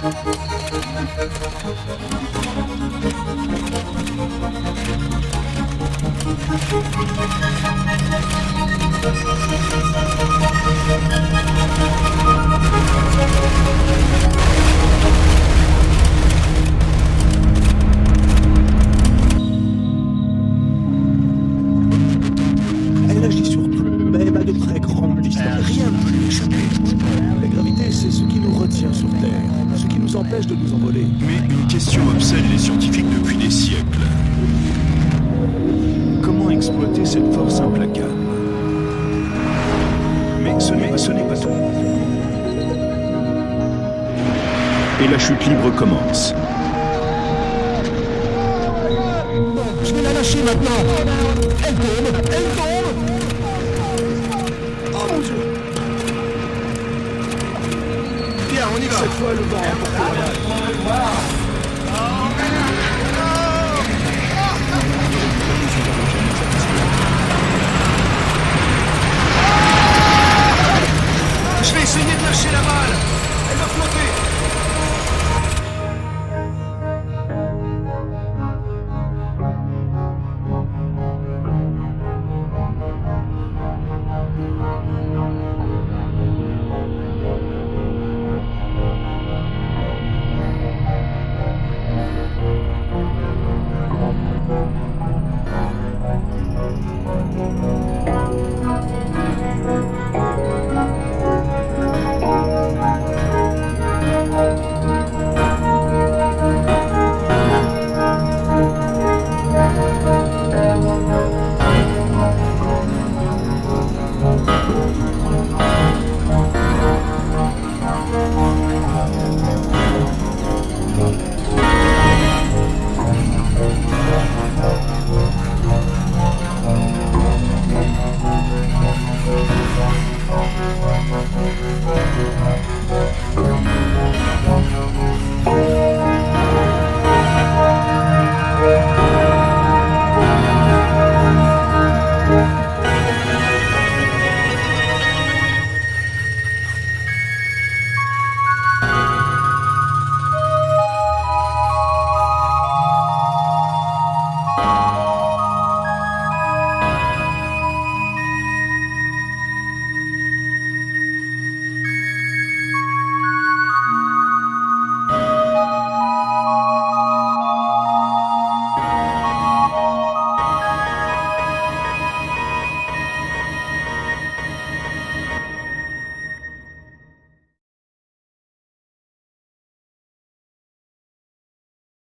Elle exploiter cette force implacable Mais ce n'est ce n'est pas tout. Et la chute libre commence. Je vais la lâcher maintenant Elle tombe Elle tombe Oh mon Dieu Bien, on y va. Cette fois, le vent Essayez de lâcher la balle. Elle va flotter.